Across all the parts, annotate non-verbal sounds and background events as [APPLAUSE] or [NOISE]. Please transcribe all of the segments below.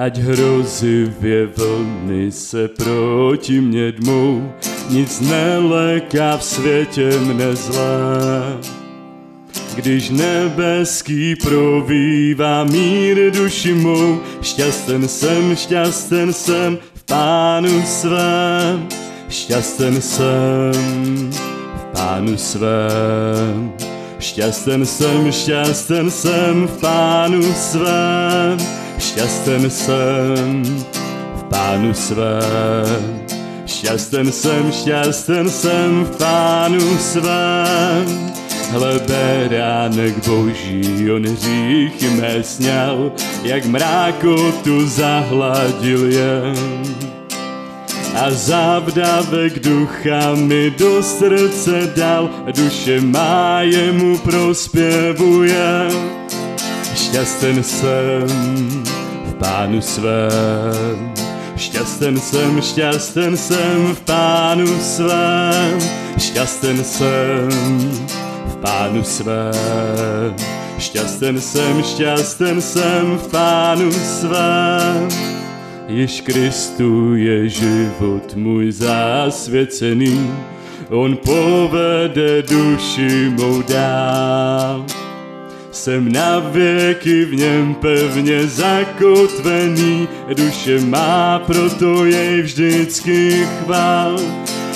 Ať hrozivě vlny se proti mě dmou, nic neléká v světě mne zlé. Když nebeský provívá mír duši mou, šťasten jsem, šťasten jsem v pánu svém, šťasten jsem v pánu svém. Šťasten jsem, šťasten jsem v pánu svém, šťasten jsem v pánu svém. Šťasten jsem, šťasten jsem v pánu svém. Hle beránek boží, on hříchy mé sněl, jak mrákotu zahladil jen. A závdavek ducha mi do srdce dal, duše má jemu prospěvuje. Šťasten jsem pánu svém, šťasten jsem, šťasten jsem v pánu svém, šťasten jsem v pánu svém. Šťasten jsem, šťasten jsem v pánu svém. Již Kristu je život můj zasvěcený, on povede duši mou dál. Jsem na věky v něm pevně zakotvený, duše má, proto jej vždycky chvál.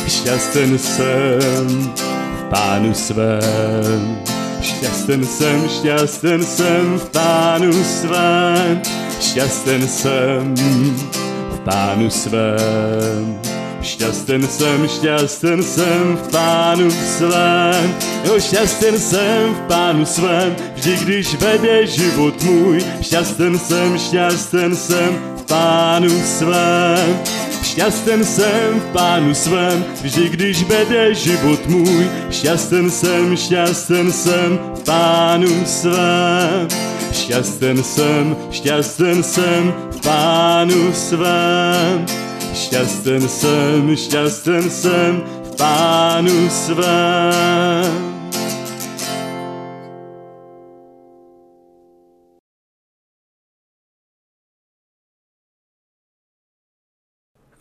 Šťasten jsem v pánu svém, šťasten jsem, šťasten jsem v pánu svém, šťasten jsem v pánu svém. Šťasten jsem, šťasten jsem v pánu svém, jo, šťasten jsem v pánu svém, vždy když vede život můj, šťasten jsem, šťasten jsem v pánu svém. Šťasten jsem v pánu svém, vždy když vede život můj, šťasten jsem, šťasten jsem v pánu svém. Šťasten jsem, šťasten jsem v pánu svém. Šťasten jsem, šťasten jsem v pánu svém.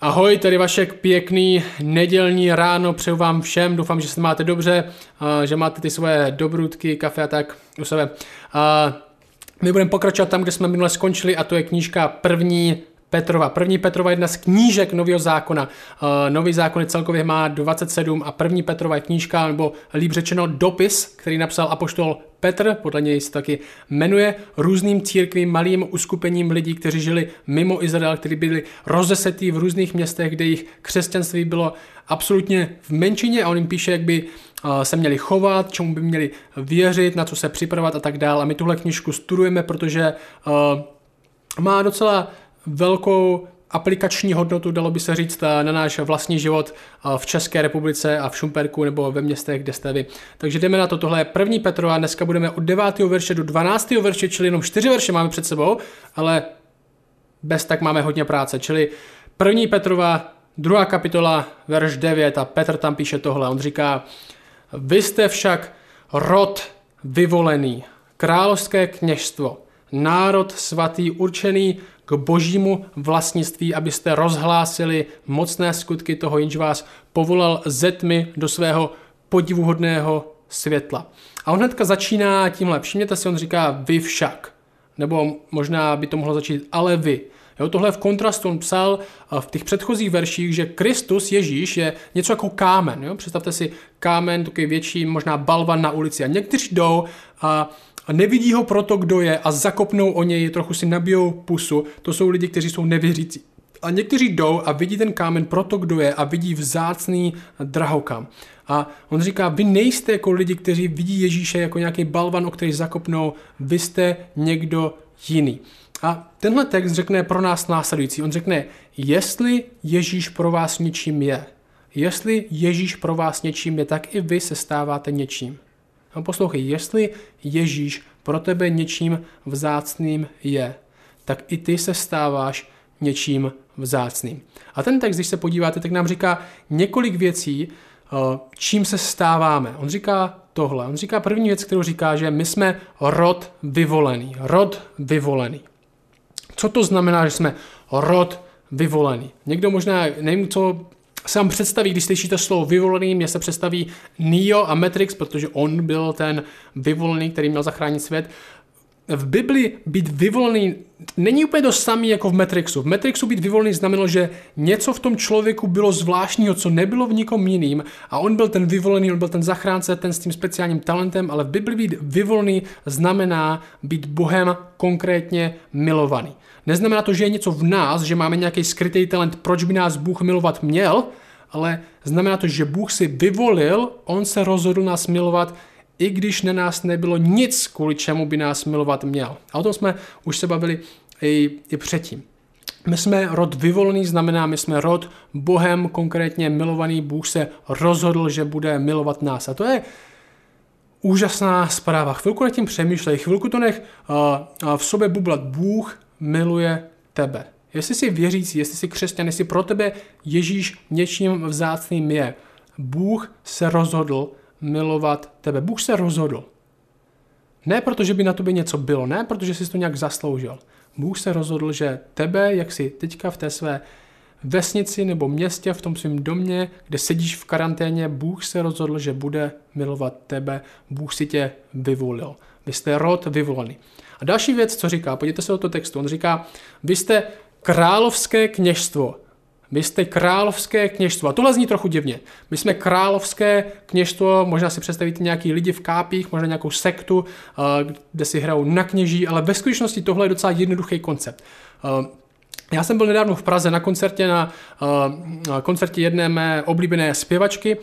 Ahoj, tady Vašek, pěkný nedělní ráno, přeju vám všem, doufám, že se máte dobře, že máte ty svoje dobrutky, kafe a tak u sebe. My budeme pokračovat tam, kde jsme minule skončili a to je knížka první Petrova. První Petrova je jedna z knížek Nového zákona. Uh, Nový zákon je celkově má 27 a první Petrova je knížka, nebo líp řečeno dopis, který napsal apoštol Petr, podle něj se taky jmenuje, různým církvím, malým uskupením lidí, kteří žili mimo Izrael, kteří byli rozesetí v různých městech, kde jejich křesťanství bylo absolutně v menšině a on jim píše, jak by se měli chovat, čemu by měli věřit, na co se připravovat a tak dále. A my tuhle knižku studujeme, protože má docela velkou aplikační hodnotu, dalo by se říct, na náš vlastní život v České republice a v Šumperku nebo ve městech, kde jste vy. Takže jdeme na to. Tohle je první Petrova. Dneska budeme od 9. verše do 12. verše, čili jenom 4 verše máme před sebou, ale bez tak máme hodně práce. Čili první Petrova, druhá kapitola, verš 9 a Petr tam píše tohle. On říká, vy jste však rod vyvolený, královské kněžstvo, národ svatý určený k božímu vlastnictví, abyste rozhlásili mocné skutky toho, jenž vás povolal ze tmy do svého podivuhodného světla. A on hnedka začíná tímhle. Všimněte si, on říká vy však. Nebo možná by to mohlo začít ale vy. Jo, tohle v kontrastu on psal v těch předchozích verších, že Kristus Ježíš je něco jako kámen. Jo? Představte si kámen, takový větší, možná balvan na ulici. A někteří jdou a a nevidí ho proto, kdo je a zakopnou o něj, trochu si nabijou pusu, to jsou lidi, kteří jsou nevěřící. A někteří jdou a vidí ten kámen proto, kdo je a vidí vzácný drahokam. A on říká, vy nejste jako lidi, kteří vidí Ježíše jako nějaký balvan, o který zakopnou, vy jste někdo jiný. A tenhle text řekne pro nás následující. On řekne, jestli Ježíš pro vás něčím je, jestli Ježíš pro vás něčím je, tak i vy se stáváte něčím. No poslouchej, jestli Ježíš pro tebe něčím vzácným je, tak i ty se stáváš něčím vzácným. A ten text, když se podíváte, tak nám říká několik věcí, eh, čím se stáváme. On říká tohle. On říká první věc, kterou říká, že my jsme rod vyvolený. Rod vyvolený. Co to znamená, že jsme rod vyvolený? Někdo možná, nevím, co se vám představí, když slyšíte slovo vyvolený, mě se představí Neo a Matrix, protože on byl ten vyvolený, který měl zachránit svět v Bibli být vyvolený není úplně to samé jako v Matrixu. V Matrixu být vyvolený znamenalo, že něco v tom člověku bylo zvláštního, co nebylo v nikom jiným a on byl ten vyvolený, on byl ten zachránce, ten s tím speciálním talentem, ale v Bibli být vyvolený znamená být Bohem konkrétně milovaný. Neznamená to, že je něco v nás, že máme nějaký skrytý talent, proč by nás Bůh milovat měl, ale znamená to, že Bůh si vyvolil, on se rozhodl nás milovat i když na nás nebylo nic, kvůli čemu by nás milovat měl. A o tom jsme už se bavili i, i předtím. My jsme rod vyvolený, znamená, my jsme rod Bohem konkrétně milovaný. Bůh se rozhodl, že bude milovat nás. A to je úžasná zpráva. Chvilku nad tím přemýšlej, chvilku to nech uh, uh, v sobě bublat. Bůh miluje tebe. Jestli jsi věřící, jestli jsi křesťan, jestli pro tebe Ježíš něčím vzácným je, Bůh se rozhodl, milovat tebe. Bůh se rozhodl. Ne proto, že by na tobě něco bylo, ne protože jsi to nějak zasloužil. Bůh se rozhodl, že tebe, jak jsi teďka v té své vesnici nebo městě, v tom svém domě, kde sedíš v karanténě, Bůh se rozhodl, že bude milovat tebe, Bůh si tě vyvolil. Vy jste rod vyvolený. A další věc, co říká, podívejte se do toho textu, on říká, vy jste královské kněžstvo, vy jste královské kněžstvo. A tohle zní trochu divně. My jsme královské kněžstvo, možná si představíte nějaký lidi v kápích, možná nějakou sektu, eh, kde si hrajou na kněží, ale ve skutečnosti tohle je docela jednoduchý koncept. Eh, já jsem byl nedávno v Praze na koncertě, na uh, koncertě jedné mé oblíbené zpěvačky.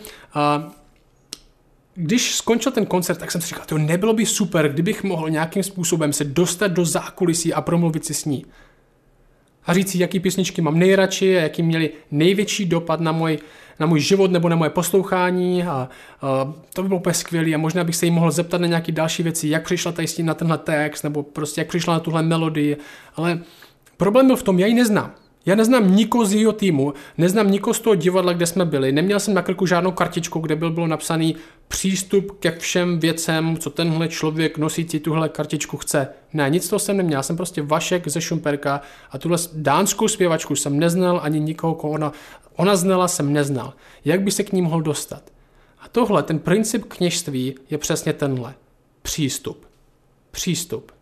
Když skončil ten koncert, tak jsem si říkal, to nebylo by super, kdybych mohl nějakým způsobem se dostat do zákulisí a promluvit si s ní. A říct si, jaký písničky mám nejradši a jaký měli největší dopad na můj, na můj život nebo na moje poslouchání. A, a to by bylo úplně skvělé a možná bych se jí mohl zeptat na nějaké další věci, jak přišla tím na tenhle text nebo prostě jak přišla na tuhle melodii, ale problém byl v tom, já ji neznám. Já neznám nikoho z jeho týmu, neznám nikoho z toho divadla, kde jsme byli, neměl jsem na krku žádnou kartičku, kde byl bylo napsaný přístup ke všem věcem, co tenhle člověk nosící tuhle kartičku chce. Ne, nic toho jsem neměl, já jsem prostě Vašek ze Šumperka a tuhle dánskou zpěvačku jsem neznal ani nikoho, koho ona, ona znala, jsem neznal. Jak by se k ní mohl dostat? A tohle, ten princip kněžství je přesně tenhle. Přístup. Přístup.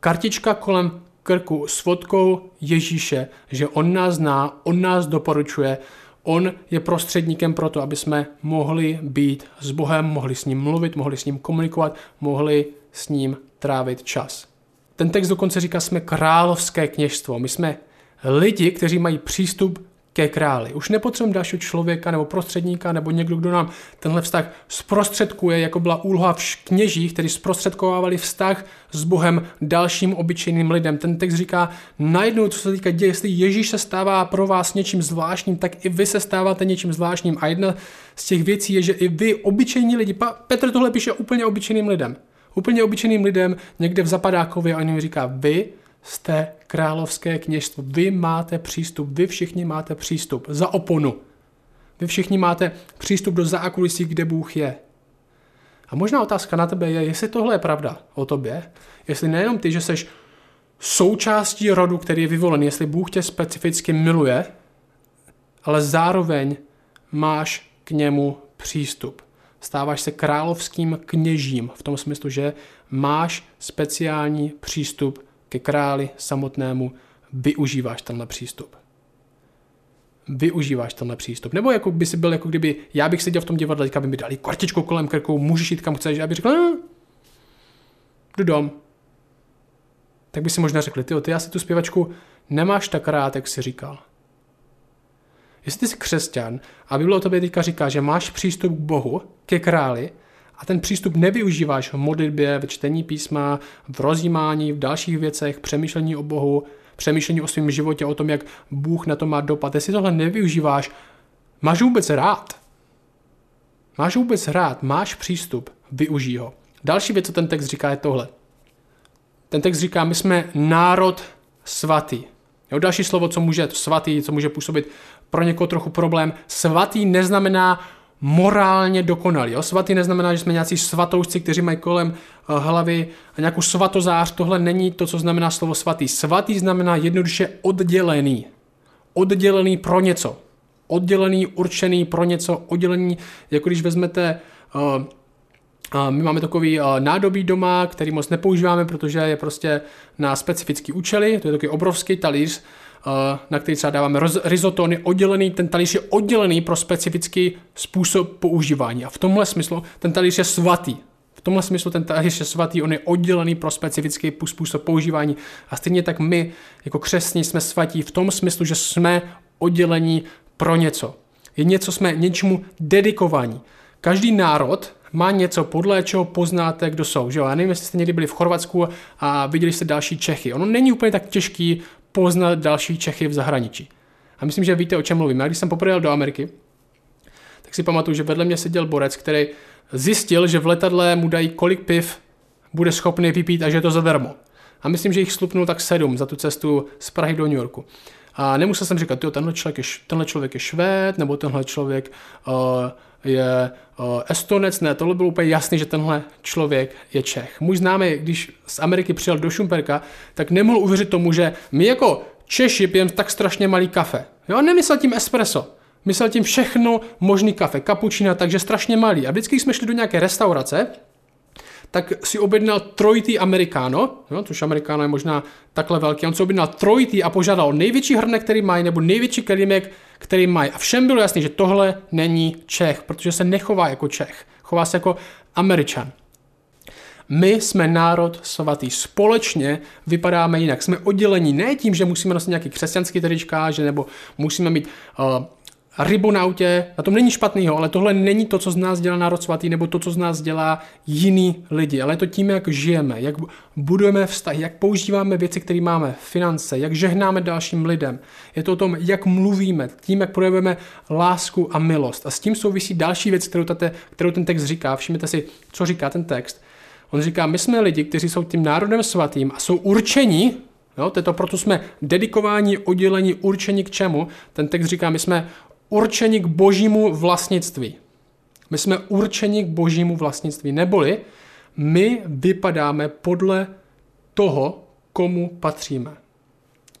Kartička kolem krku s fotkou Ježíše, že on nás zná, on nás doporučuje, on je prostředníkem pro to, aby jsme mohli být s Bohem, mohli s ním mluvit, mohli s ním komunikovat, mohli s ním trávit čas. Ten text dokonce říká, jsme královské kněžstvo. My jsme lidi, kteří mají přístup ke králi. Už nepotřebujeme dalšího člověka nebo prostředníka nebo někdo, kdo nám tenhle vztah zprostředkuje, jako byla úloha v kněžích, kteří zprostředkovávali vztah s Bohem dalším obyčejným lidem. Ten text říká, najednou, co se týká děje, jestli Ježíš se stává pro vás něčím zvláštním, tak i vy se stáváte něčím zvláštním. A jedna z těch věcí je, že i vy, obyčejní lidi, Petr tohle píše úplně obyčejným lidem, úplně obyčejným lidem někde v Zapadákově a on jim říká, vy jste královské kněžstvo. Vy máte přístup, vy všichni máte přístup za oponu. Vy všichni máte přístup do zákulisí, kde Bůh je. A možná otázka na tebe je, jestli tohle je pravda o tobě, jestli nejenom ty, že jsi součástí rodu, který je vyvolen, jestli Bůh tě specificky miluje, ale zároveň máš k němu přístup. Stáváš se královským kněžím v tom smyslu, že máš speciální přístup ke králi samotnému, využíváš tenhle přístup. Využíváš tenhle přístup. Nebo jako by si byl, jako kdyby já bych seděl v tom divadle, teďka by mi dali kartičku kolem krku, můžeš jít kam chceš, a bych řekl, hm, jdu dom. Tak by si možná řekli, ty, ty asi tu zpěvačku nemáš tak rád, jak jsi říkal. Jestli jsi křesťan a Bible o tobě teďka říká, že máš přístup k Bohu, ke králi, a ten přístup nevyužíváš v modlitbě, ve čtení písma, v rozjímání, v dalších věcech, přemýšlení o Bohu, přemýšlení o svém životě, o tom, jak Bůh na to má dopad. Jestli tohle nevyužíváš, máš vůbec rád. Máš vůbec rád, máš přístup, využij ho. Další věc, co ten text říká, je tohle. Ten text říká, my jsme národ svatý. Jo, další slovo, co může svatý, co může působit pro někoho trochu problém. Svatý neznamená morálně dokonalí. Jo? Svatý neznamená, že jsme nějací svatoušci, kteří mají kolem uh, hlavy nějakou svatozář. Tohle není to, co znamená slovo svatý. Svatý znamená jednoduše oddělený. Oddělený pro něco. Oddělený, určený pro něco, oddělený, jako když vezmete uh, my máme takový nádobí doma, který moc nepoužíváme, protože je prostě na specifický účely. To je takový obrovský talíř, na který třeba dáváme risotto, on je oddělený, ten talíř je oddělený pro specifický způsob používání. A v tomhle smyslu ten talíř je svatý. V tomhle smyslu ten talíř je svatý, on je oddělený pro specifický způsob používání. A stejně tak my, jako křesní, jsme svatí v tom smyslu, že jsme oddělení pro něco. Je něco, jsme něčemu dedikovaní. Každý národ má něco, podle čeho poznáte, kdo jsou. Že jo? Já nevím, jestli jste někdy byli v Chorvatsku a viděli jste další Čechy. Ono není úplně tak těžký poznat další Čechy v zahraničí. A myslím, že víte, o čem mluvím. Já když jsem poprvé jel do Ameriky, tak si pamatuju, že vedle mě seděl borec, který zjistil, že v letadle mu dají kolik piv bude schopný vypít a že je to zadarmo. A myslím, že jich slupnul tak sedm za tu cestu z Prahy do New Yorku. A nemusel jsem říkat, jo, tenhle člověk je, tenhle člověk je švéd, nebo tenhle člověk uh, je Estonec, ne, tohle bylo úplně jasný, že tenhle člověk je Čech. Můj známý, když z Ameriky přijel do Šumperka, tak nemohl uvěřit tomu, že my jako Češi pijeme tak strašně malý kafe. Jo, nemyslel tím espresso. Myslel tím všechno možný kafe, kapučina, takže strašně malý. A vždycky jsme šli do nějaké restaurace, tak si objednal trojitý amerikáno, jo, což amerikáno je možná takhle velký, on si objednal trojitý a požádal největší hrnek, který mají, nebo největší kelímek, který mají. A všem bylo jasné, že tohle není Čech, protože se nechová jako Čech, chová se jako Američan. My jsme národ svatý. Společně vypadáme jinak. Jsme oddělení ne tím, že musíme nosit nějaký křesťanský tričkáže nebo musíme mít uh, rybu na autě, na tom není špatného, ale tohle není to, co z nás dělá národ svatý, nebo to, co z nás dělá jiný lidi, ale je to tím, jak žijeme, jak budujeme vztahy, jak používáme věci, které máme, finance, jak žehnáme dalším lidem. Je to o tom, jak mluvíme, tím, jak projevujeme lásku a milost. A s tím souvisí další věc, kterou, tate, kterou ten text říká. Všimněte si, co říká ten text. On říká, my jsme lidi, kteří jsou tím národem svatým a jsou určeni, Jo, to je to, proto jsme dedikováni, oddělení, určení k čemu. Ten text říká, my jsme určeni k božímu vlastnictví. My jsme určeni k božímu vlastnictví. Neboli my vypadáme podle toho, komu patříme.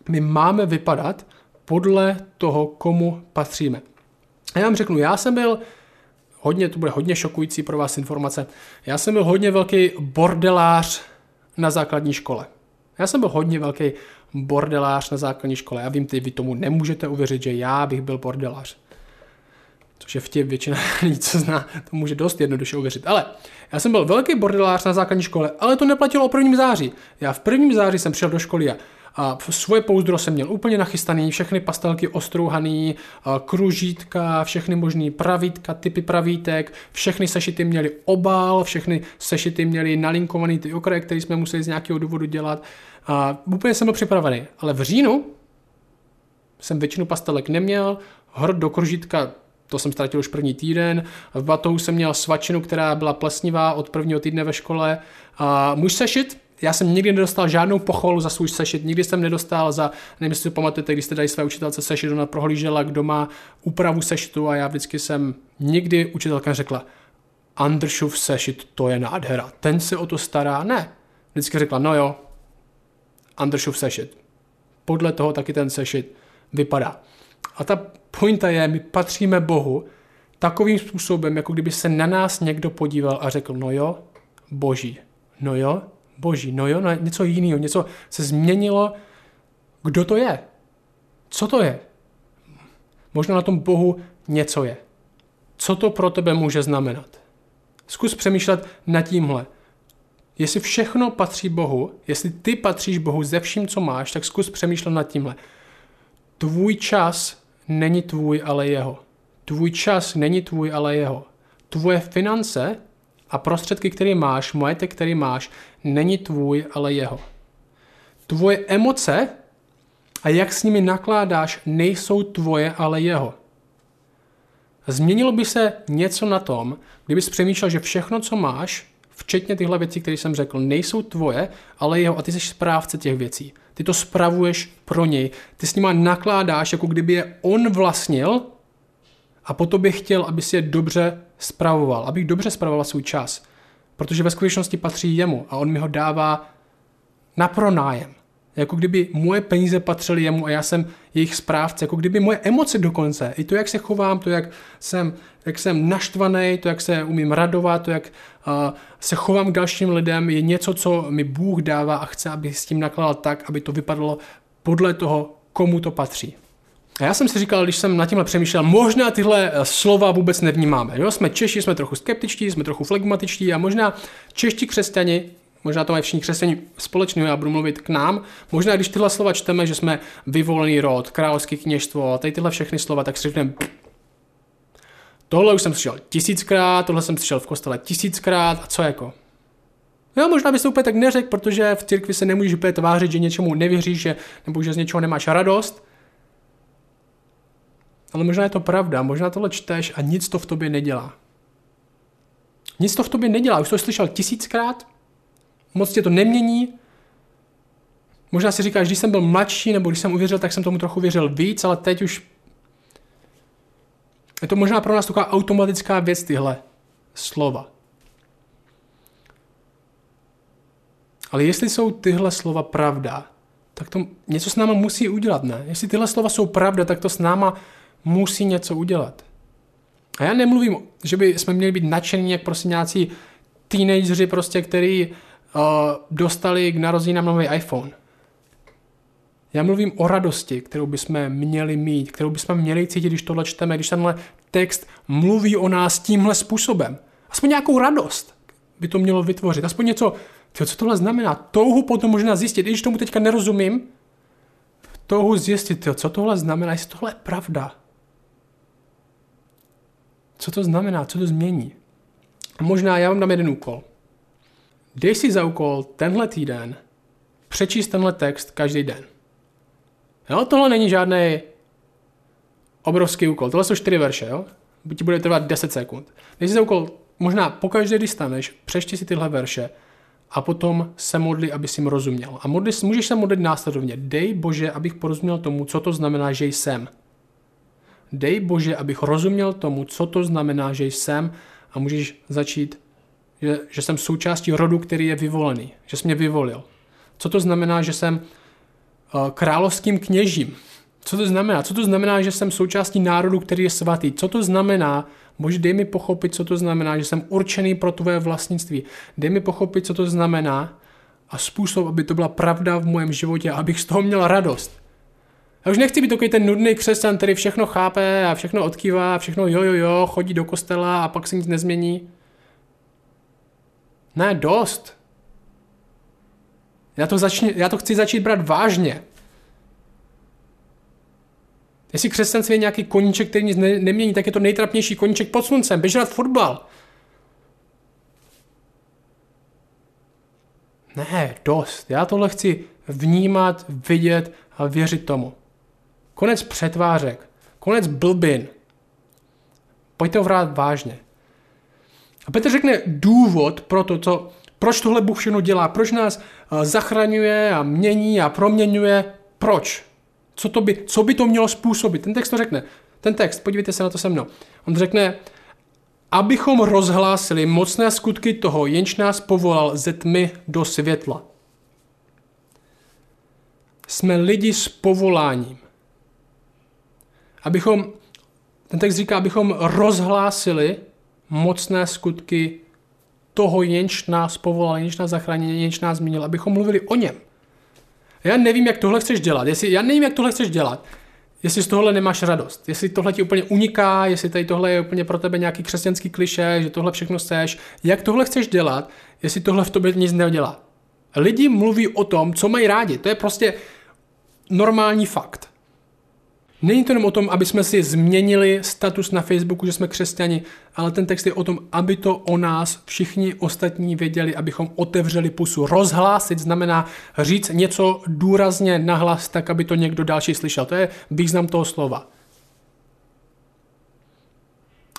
My máme vypadat podle toho, komu patříme. A já vám řeknu, já jsem byl hodně, to bude hodně šokující pro vás informace, já jsem byl hodně velký bordelář na základní škole. Já jsem byl hodně velký bordelář na základní škole. Já vím, ty vy tomu nemůžete uvěřit, že já bych byl bordelář. Což je vtip, většina [LAUGHS] lidí, co zná, to může dost jednoduše uvěřit. Ale já jsem byl velký bordelář na základní škole, ale to neplatilo o prvním září. Já v prvním září jsem přišel do školy a a svoje pouzdro jsem měl úplně nachystaný, všechny pastelky ostrouhaný, kružítka, všechny možný pravítka, typy pravítek, všechny sešity měly obal, všechny sešity měly nalinkovaný ty okraje, které jsme museli z nějakého důvodu dělat. A úplně jsem byl připravený. Ale v říjnu jsem většinu pastelek neměl, hrd do kružítka to jsem ztratil už první týden. V batohu jsem měl svačinu, která byla plesnivá od prvního týdne ve škole. A můj sešit, já jsem nikdy nedostal žádnou pochvalu za svůj sešit, nikdy jsem nedostal za, nevím, jestli si pamatujete, když jste dali své učitelce sešit, ona prohlížela, kdo má úpravu sešitu a já vždycky jsem, nikdy učitelka řekla, Andršův sešit, to je nádhera, ten se o to stará, ne. Vždycky řekla, no jo, Andršův sešit. Podle toho taky ten sešit vypadá. A ta pointa je, my patříme Bohu takovým způsobem, jako kdyby se na nás někdo podíval a řekl, no jo, boží, no jo, boží, no jo, no něco jiného, něco se změnilo, kdo to je? Co to je? Možná na tom Bohu něco je. Co to pro tebe může znamenat? Zkus přemýšlet nad tímhle. Jestli všechno patří Bohu, jestli ty patříš Bohu ze vším, co máš, tak zkus přemýšlet nad tímhle. Tvůj čas není tvůj, ale jeho. Tvůj čas není tvůj, ale jeho. Tvoje finance a prostředky, které máš, majetek, který máš, není tvůj, ale jeho. Tvoje emoce a jak s nimi nakládáš, nejsou tvoje, ale jeho. Změnilo by se něco na tom, kdybys přemýšlel, že všechno, co máš, včetně tyhle věcí, které jsem řekl, nejsou tvoje, ale jeho a ty jsi správce těch věcí. Ty to spravuješ pro něj. Ty s nima nakládáš, jako kdyby je on vlastnil A po tobě chtěl, aby si je dobře spravoval, abych dobře spravoval svůj čas. Protože ve skutečnosti patří jemu a on mi ho dává na pronájem. Jako kdyby moje peníze patřily jemu a já jsem jejich správce. Jako kdyby moje emoce dokonce, i to, jak se chovám, to, jak jsem, jak jsem naštvaný, to, jak se umím radovat, to, jak uh, se chovám k dalším lidem, je něco, co mi Bůh dává a chce, aby s tím nakládal tak, aby to vypadalo podle toho, komu to patří. A já jsem si říkal, když jsem na tímhle přemýšlel, možná tyhle eh, slova vůbec nevnímáme. Jo? Jsme Češi, jsme trochu skeptičtí, jsme trochu flegmatičtí a možná čeští křesťani, možná to mají všichni křesťani společného, já budu mluvit k nám, možná když tyhle slova čteme, že jsme vyvolený rod, královské kněžstvo a tady tyhle všechny slova, tak si řekneme, tohle už jsem slyšel tisíckrát, tohle jsem slyšel v kostele tisíckrát a co jako? Jo, možná bys to úplně tak neřekl, protože v církvi se nemůžeš úplně tvářit, že něčemu nevěříš, že, nebo že z něčeho nemáš radost. Ale možná je to pravda, možná tohle čteš a nic to v tobě nedělá. Nic to v tobě nedělá, už to slyšel tisíckrát, moc tě to nemění. Možná si říkáš, když jsem byl mladší, nebo když jsem uvěřil, tak jsem tomu trochu věřil víc, ale teď už je to možná pro nás taková automatická věc, tyhle slova. Ale jestli jsou tyhle slova pravda, tak to něco s náma musí udělat, ne? Jestli tyhle slova jsou pravda, tak to s náma musí něco udělat. A já nemluvím, že by jsme měli být nadšení, jak prostě nějací teenageři, prostě, který uh, dostali k narozeninám nový iPhone. Já mluvím o radosti, kterou bychom měli mít, kterou bychom měli cítit, když tohle čteme, když tenhle text mluví o nás tímhle způsobem. Aspoň nějakou radost by to mělo vytvořit. Aspoň něco, tyjo, co tohle znamená. Touhu potom možná zjistit, i když tomu teďka nerozumím, touhu zjistit, tyjo, co tohle znamená, jestli tohle je pravda. Co to znamená? Co to změní? A možná já vám dám jeden úkol. Dej si za úkol tenhle týden přečíst tenhle text každý den. Jo, tohle není žádný obrovský úkol. Tohle jsou čtyři verše, jo? Ti bude trvat 10 sekund. Dej si za úkol, možná pokaždé, když staneš, přečti si tyhle verše a potom se modli, aby si jim rozuměl. A modli, můžeš se modlit následovně. Dej Bože, abych porozuměl tomu, co to znamená, že jsem. Dej Bože, abych rozuměl tomu, co to znamená, že jsem a můžeš začít, že, že jsem součástí rodu, který je vyvolený, že jsi mě vyvolil. Co to znamená, že jsem uh, královským kněžím? Co to znamená? Co to znamená, že jsem součástí národu, který je svatý? Co to znamená? Bože, dej mi pochopit, co to znamená, že jsem určený pro tvoje vlastnictví. Dej mi pochopit, co to znamená a způsob, aby to byla pravda v mém životě, abych z toho měl radost. Já už nechci být takový ten nudný křesťan, který všechno chápe a všechno odkývá a všechno jo, jo, jo, chodí do kostela a pak se nic nezmění. Ne, dost. Já to, začni, já to chci začít brát vážně. Jestli křesťanství je nějaký koníček, který nic ne, nemění, tak je to nejtrapnější koníček pod sluncem. Běž hrát fotbal. Ne, dost. Já tohle chci vnímat, vidět a věřit tomu. Konec přetvářek. Konec blbin. Pojďte ho vrát vážně. A Petr řekne důvod pro to, co, proč tohle Bůh všechno dělá, proč nás eh, zachraňuje a mění a proměňuje, proč. Co, to by, co by to mělo způsobit? Ten text to řekne. Ten text, podívejte se na to se mnou. On řekne, abychom rozhlásili mocné skutky toho, jenž nás povolal ze tmy do světla. Jsme lidi s povoláním abychom, ten text říká, abychom rozhlásili mocné skutky toho, jenž nás povolal, jenž nás zachránil, jenž nás zmínil, abychom mluvili o něm. Já nevím, jak tohle chceš dělat. Jestli, já nevím, jak tohle chceš dělat. Jestli z tohle nemáš radost. Jestli tohle ti úplně uniká, jestli tady tohle je úplně pro tebe nějaký křesťanský kliše, že tohle všechno chceš. Jak tohle chceš dělat, jestli tohle v tobě nic nedělá. Lidi mluví o tom, co mají rádi. To je prostě normální fakt. Není to jenom o tom, aby jsme si změnili status na Facebooku, že jsme křesťani, ale ten text je o tom, aby to o nás všichni ostatní věděli, abychom otevřeli pusu. Rozhlásit znamená říct něco důrazně nahlas, tak aby to někdo další slyšel. To je význam toho slova.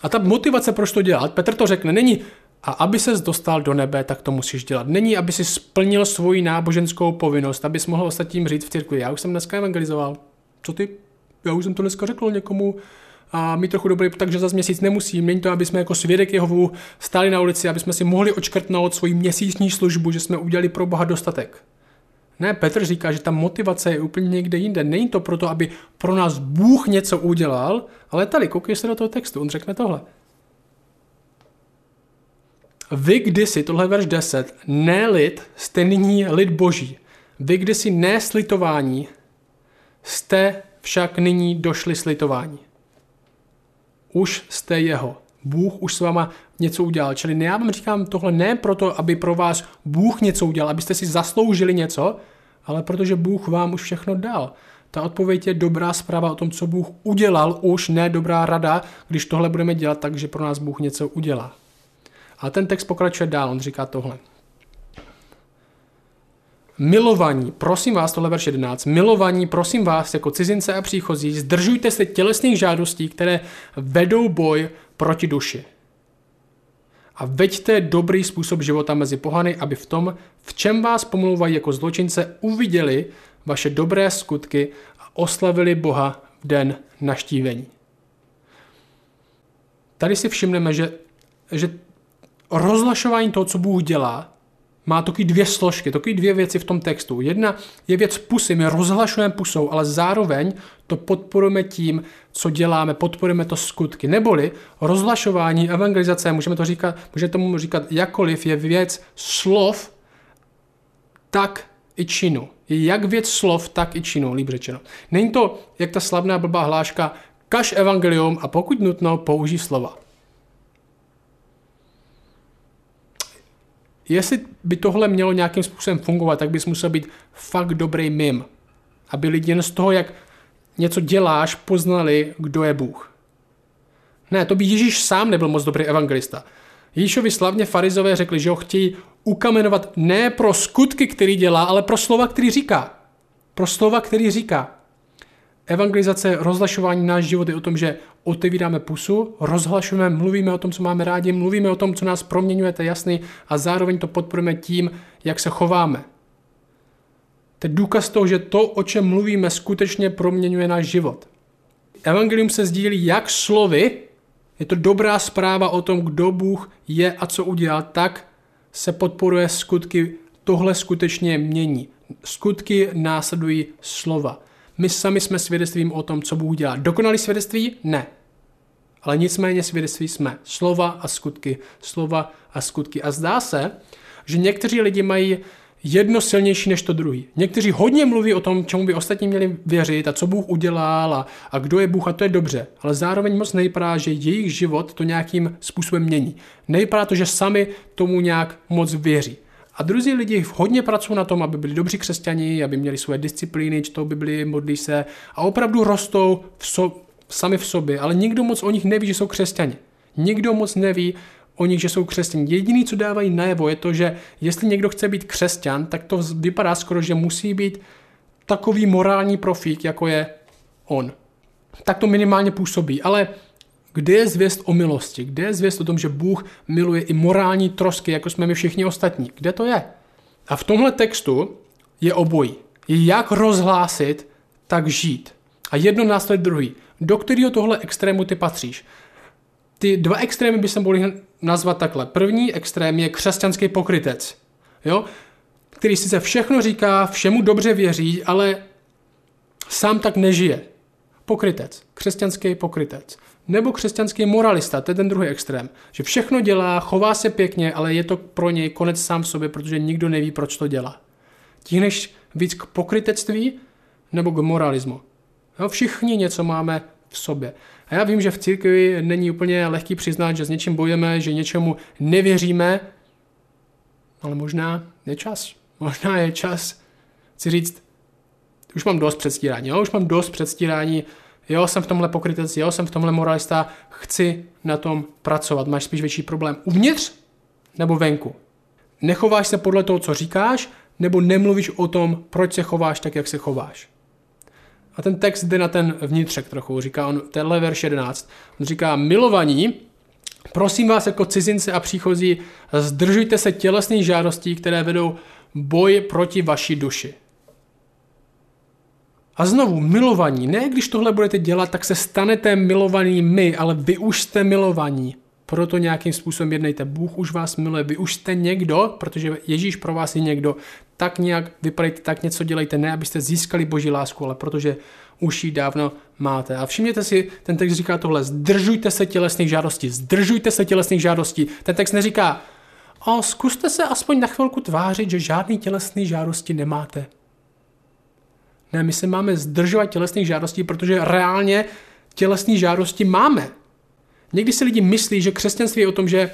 A ta motivace, proč to dělat, Petr to řekne, není a aby ses dostal do nebe, tak to musíš dělat. Není, aby si splnil svoji náboženskou povinnost, abys mohl ostatním říct v církvi, já už jsem dneska evangelizoval. Co ty? Já už jsem to dneska řekl někomu, a mít trochu dobrý, takže za měsíc nemusím. Není to, aby jsme jako svědek Jehovu stáli na ulici, aby jsme si mohli očkrtnout svoji měsíční službu, že jsme udělali pro Boha dostatek. Ne, Petr říká, že ta motivace je úplně někde jinde. Není to proto, aby pro nás Bůh něco udělal, ale tady, koukej se do toho textu, on řekne tohle. Vy kdysi, tohle verš 10, ne lid, jste nyní lid boží. Vy kdysi ne slitování, jste však nyní došli slitování. Už jste jeho. Bůh už s váma něco udělal. Čili já vám říkám tohle ne proto, aby pro vás Bůh něco udělal, abyste si zasloužili něco, ale protože Bůh vám už všechno dal. Ta odpověď je dobrá zpráva o tom, co Bůh udělal, už ne dobrá rada, když tohle budeme dělat, takže pro nás Bůh něco udělá. A ten text pokračuje dál, on říká tohle. Milovaní, prosím vás, tohle verš 11, milovaní, prosím vás, jako cizince a příchozí, zdržujte se tělesných žádostí, které vedou boj proti duši. A veďte dobrý způsob života mezi pohany, aby v tom, v čem vás pomlouvají jako zločince, uviděli vaše dobré skutky a oslavili Boha v den naštívení. Tady si všimneme, že, že rozlašování toho, co Bůh dělá, má taky dvě složky, taky dvě věci v tom textu. Jedna je věc pusy, my rozhlašujeme pusou, ale zároveň to podporujeme tím, co děláme, podporujeme to skutky. Neboli rozhlašování, evangelizace, můžeme to říkat, můžeme tomu říkat jakkoliv, je věc slov, tak i činu. Je jak věc slov, tak i činu, líp řečeno. Není to, jak ta slavná blbá hláška, kaž evangelium a pokud nutno, použij slova. Jestli by tohle mělo nějakým způsobem fungovat, tak bys musel být fakt dobrý mim. Aby lidi jen z toho, jak něco děláš, poznali, kdo je Bůh. Ne, to by Ježíš sám nebyl moc dobrý evangelista. Ježíšovi slavně farizové řekli, že ho chtějí ukamenovat ne pro skutky, který dělá, ale pro slova, který říká. Pro slova, který říká. Evangelizace, rozhlašování náš život je o tom, že otevíráme pusu, rozhlašujeme, mluvíme o tom, co máme rádi, mluvíme o tom, co nás proměňuje, to je jasný, a zároveň to podporujeme tím, jak se chováme. To je důkaz toho, že to, o čem mluvíme, skutečně proměňuje náš život. Evangelium se sdílí jak slovy, je to dobrá zpráva o tom, kdo Bůh je a co udělal, tak se podporuje skutky, tohle skutečně mění. Skutky následují slova. My sami jsme svědectvím o tom, co Bůh dělá. Dokonalý svědectví? Ne. Ale nicméně svědectví jsme. Slova a skutky. Slova a skutky. A zdá se, že někteří lidi mají jedno silnější než to druhý. Někteří hodně mluví o tom, čemu by ostatní měli věřit a co Bůh udělal a, a kdo je Bůh a to je dobře. Ale zároveň moc nejprá, že jejich život to nějakým způsobem mění. Nejprá to, že sami tomu nějak moc věří. A druzí lidi hodně pracují na tom, aby byli dobří křesťani, aby měli svoje disciplíny, čtou Bibli, modlí se a opravdu rostou v so, sami v sobě, ale nikdo moc o nich neví, že jsou křesťani. Nikdo moc neví o nich, že jsou křesťani. Jediný, co dávají najevo, je to, že jestli někdo chce být křesťan, tak to vypadá skoro, že musí být takový morální profík, jako je on. Tak to minimálně působí, ale kde je zvěst o milosti? Kde je zvěst o tom, že Bůh miluje i morální trosky, jako jsme my všichni ostatní? Kde to je? A v tomhle textu je obojí. Je jak rozhlásit, tak žít. A jedno následuje druhý. Do kterého tohle extrému ty patříš? Ty dva extrémy by se mohli nazvat takhle. První extrém je křesťanský pokrytec, jo? který sice všechno říká, všemu dobře věří, ale sám tak nežije. Pokrytec, křesťanský pokrytec. Nebo křesťanský moralista, to je ten druhý extrém. Že všechno dělá, chová se pěkně, ale je to pro něj konec sám v sobě, protože nikdo neví, proč to dělá. Tíhneš víc k pokrytectví nebo k moralismu. No, všichni něco máme v sobě. A já vím, že v církvi není úplně lehký přiznat, že s něčím bojujeme, že něčemu nevěříme, ale možná je čas. Možná je čas si říct, už mám dost předstírání, jo? už mám dost předstírání jo, jsem v tomhle pokrytec, jo, jsem v tomhle moralista, chci na tom pracovat. Máš spíš větší problém uvnitř nebo venku. Nechováš se podle toho, co říkáš, nebo nemluvíš o tom, proč se chováš tak, jak se chováš. A ten text jde na ten vnitřek trochu, říká on, tenhle verš 11. On říká, milovaní, prosím vás jako cizince a příchozí, zdržujte se tělesných žádostí, které vedou boj proti vaší duši. A znovu, milovaní. Ne, když tohle budete dělat, tak se stanete milovaní my, ale vy už jste milovaní. Proto nějakým způsobem jednejte. Bůh už vás miluje, vy už jste někdo, protože Ježíš pro vás je někdo. Tak nějak vypadejte, tak něco dělejte, ne abyste získali boží lásku, ale protože už ji dávno máte. A všimněte si, ten text říká tohle, zdržujte se tělesných žádostí, zdržujte se tělesných žádostí. Ten text neříká, a zkuste se aspoň na chvilku tvářit, že žádný tělesný žádosti nemáte. Ne, my se máme zdržovat tělesných žádostí, protože reálně tělesné žádosti máme. Někdy si lidi myslí, že křesťanství je o tom, že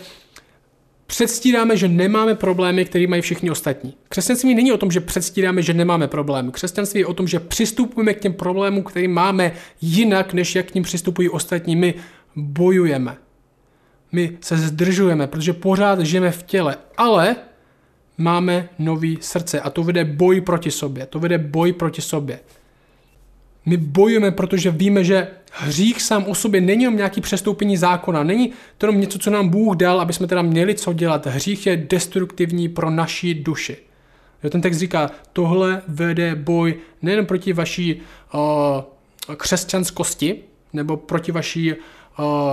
předstíráme, že nemáme problémy, které mají všichni ostatní. Křesťanství není o tom, že předstíráme, že nemáme problémy. Křesťanství je o tom, že přistupujeme k těm problémům, které máme jinak, než jak k ním přistupují ostatní. My bojujeme. My se zdržujeme, protože pořád žijeme v těle, ale máme nový srdce a to vede boj proti sobě. To vede boj proti sobě. My bojujeme, protože víme, že hřích sám o sobě není jenom nějaký přestoupení zákona, není to jenom něco, co nám Bůh dal, aby jsme teda měli co dělat. Hřích je destruktivní pro naši duši. Jo, ten text říká, tohle vede boj nejen proti vaší uh, křesťanskosti, nebo proti vaší uh,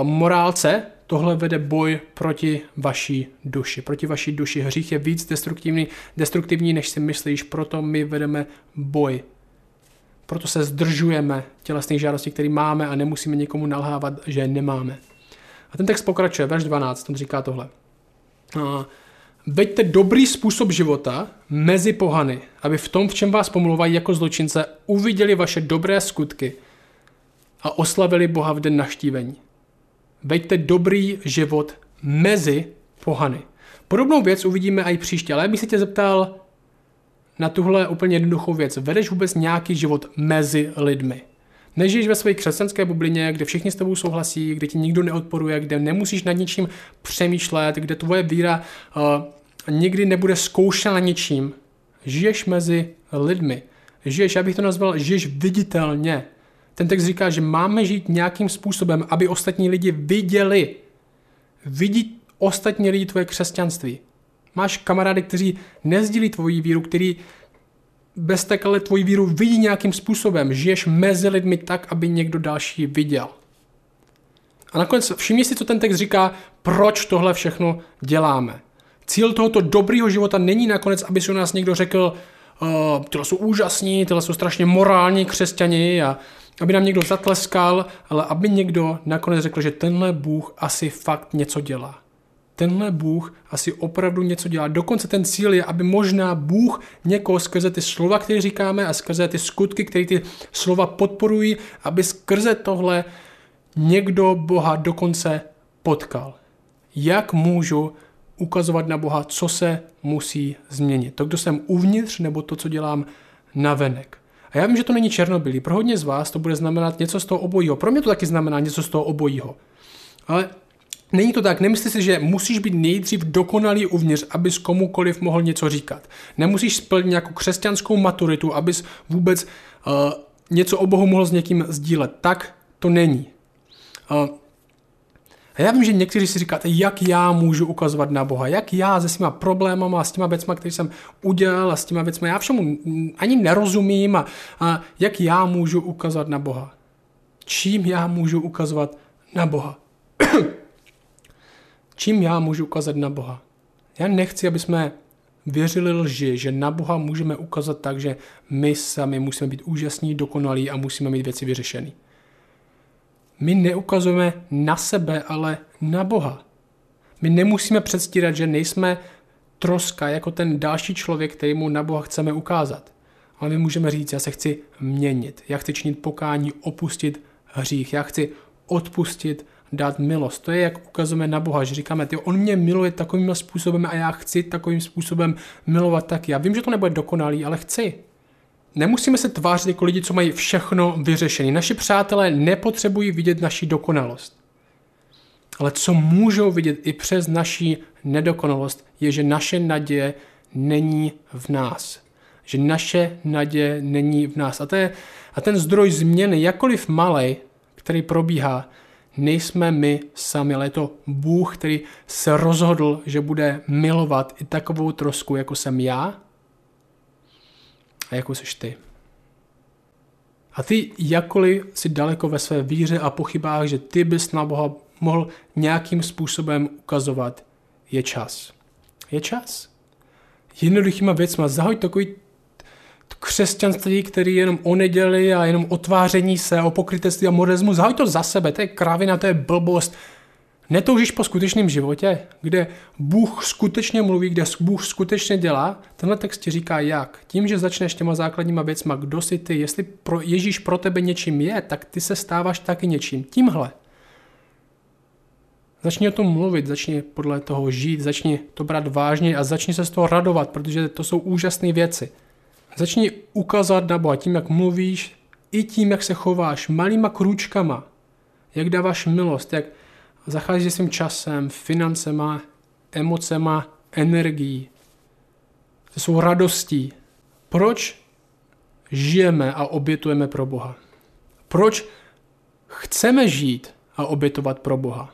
morálce, tohle vede boj proti vaší duši. Proti vaší duši. Hřích je víc destruktivní, destruktivní, než si myslíš, proto my vedeme boj proto se zdržujeme tělesných žádostí, které máme a nemusíme nikomu nalhávat, že je nemáme. A ten text pokračuje, verš 12, on říká tohle. Veďte dobrý způsob života mezi pohany, aby v tom, v čem vás pomluvají jako zločince, uviděli vaše dobré skutky a oslavili Boha v den naštívení. Veďte dobrý život mezi pohany. Podobnou věc uvidíme i příště, ale já bych se tě zeptal, na tuhle úplně jednoduchou věc. Vedeš vůbec nějaký život mezi lidmi. Nežiješ ve své křesťanské bublině, kde všichni s tebou souhlasí, kde ti nikdo neodporuje, kde nemusíš nad ničím přemýšlet, kde tvoje víra uh, nikdy nebude zkoušena ničím. Žiješ mezi lidmi. Žiješ, já bych to nazval, žiješ viditelně. Ten text říká, že máme žít nějakým způsobem, aby ostatní lidi viděli. Vidí ostatní lidi tvoje křesťanství. Máš kamarády, kteří nezdílí tvoji víru, který bez takhle tvoji víru vidí nějakým způsobem. Žiješ mezi lidmi tak, aby někdo další viděl. A nakonec všimni si, co ten text říká, proč tohle všechno děláme. Cíl tohoto dobrýho života není nakonec, aby si u nás někdo řekl, uh, tyhle jsou úžasní, tyhle jsou strašně morální křesťani a aby nám někdo zatleskal, ale aby někdo nakonec řekl, že tenhle Bůh asi fakt něco dělá tenhle Bůh asi opravdu něco dělá. Dokonce ten cíl je, aby možná Bůh někoho skrze ty slova, které říkáme a skrze ty skutky, které ty slova podporují, aby skrze tohle někdo Boha dokonce potkal. Jak můžu ukazovat na Boha, co se musí změnit? To, kdo jsem uvnitř, nebo to, co dělám navenek? A já vím, že to není černobylý. Pro hodně z vás to bude znamenat něco z toho obojího. Pro mě to taky znamená něco z toho obojího. Ale Není to tak, nemyslí si, že musíš být nejdřív dokonalý uvnitř, abys komukoliv mohl něco říkat. Nemusíš splnit nějakou křesťanskou maturitu, abys vůbec uh, něco o Bohu mohl s někým sdílet. Tak to není. Uh, a já vím, že někteří si říkáte, jak já můžu ukazovat na Boha, jak já se svýma problémama s těma věcma, které jsem udělal a s těma věcma, já všemu ani nerozumím a, a jak já můžu ukazovat na Boha. Čím já můžu ukazovat na Boha? [CLEARS THROAT] Čím já můžu ukázat na Boha? Já nechci, aby jsme věřili lži, že na Boha můžeme ukázat tak, že my sami musíme být úžasní, dokonalí a musíme mít věci vyřešené. My neukazujeme na sebe, ale na Boha. My nemusíme předstírat, že nejsme troska jako ten další člověk, který mu na Boha chceme ukázat. Ale my můžeme říct, já se chci měnit, já chci činit pokání, opustit hřích, já chci odpustit dát milost. To je, jak ukazujeme na Boha, že říkáme, ty, on mě miluje takovým způsobem a já chci takovým způsobem milovat taky. Já vím, že to nebude dokonalý, ale chci. Nemusíme se tvářit jako lidi, co mají všechno vyřešené. Naši přátelé nepotřebují vidět naši dokonalost. Ale co můžou vidět i přes naši nedokonalost, je, že naše naděje není v nás. Že naše naděje není v nás. A, to je, a ten zdroj změny, jakkoliv malý, který probíhá, nejsme my sami, ale je to Bůh, který se rozhodl, že bude milovat i takovou trosku, jako jsem já a jako seš ty. A ty jakkoliv si daleko ve své víře a pochybách, že ty bys na Boha mohl nějakým způsobem ukazovat, je čas. Je čas. Jednoduchýma věcma. Zahoď takový křesťanství, který je jenom o neděli a jenom otváření se, o pokrytectví a morismu. Zahoď to za sebe, to je kravina, to je blbost. Netoužíš po skutečném životě, kde Bůh skutečně mluví, kde Bůh skutečně dělá, tenhle text ti říká jak. Tím, že začneš těma základníma věcma, kdo jsi ty, jestli pro Ježíš pro tebe něčím je, tak ty se stáváš taky něčím. Tímhle. Začni o tom mluvit, začni podle toho žít, začni to brát vážně a začni se z toho radovat, protože to jsou úžasné věci. Začni ukázat na Boha tím, jak mluvíš, i tím, jak se chováš, malýma krůčkama, jak dáváš milost, jak zacházíš se svým časem, financema, emocema, energií, se svou radostí. Proč žijeme a obětujeme pro Boha? Proč chceme žít a obětovat pro Boha?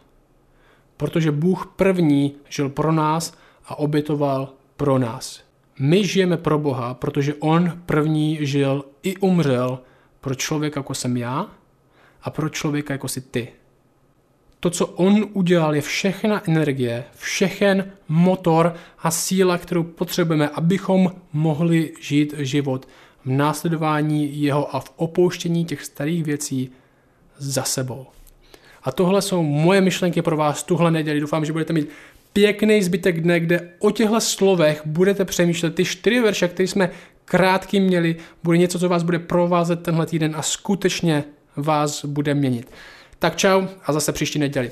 Protože Bůh první žil pro nás a obětoval pro nás. My žijeme pro Boha, protože On první žil i umřel pro člověka, jako jsem já, a pro člověka, jako jsi ty. To, co On udělal, je všechna energie, všechen motor a síla, kterou potřebujeme, abychom mohli žít život v následování Jeho a v opouštění těch starých věcí za sebou. A tohle jsou moje myšlenky pro vás tuhle neděli. Doufám, že budete mít pěkný zbytek dne, kde o těchto slovech budete přemýšlet. Ty čtyři verše, které jsme krátký měli, bude něco, co vás bude provázet tenhle týden a skutečně vás bude měnit. Tak čau a zase příští neděli.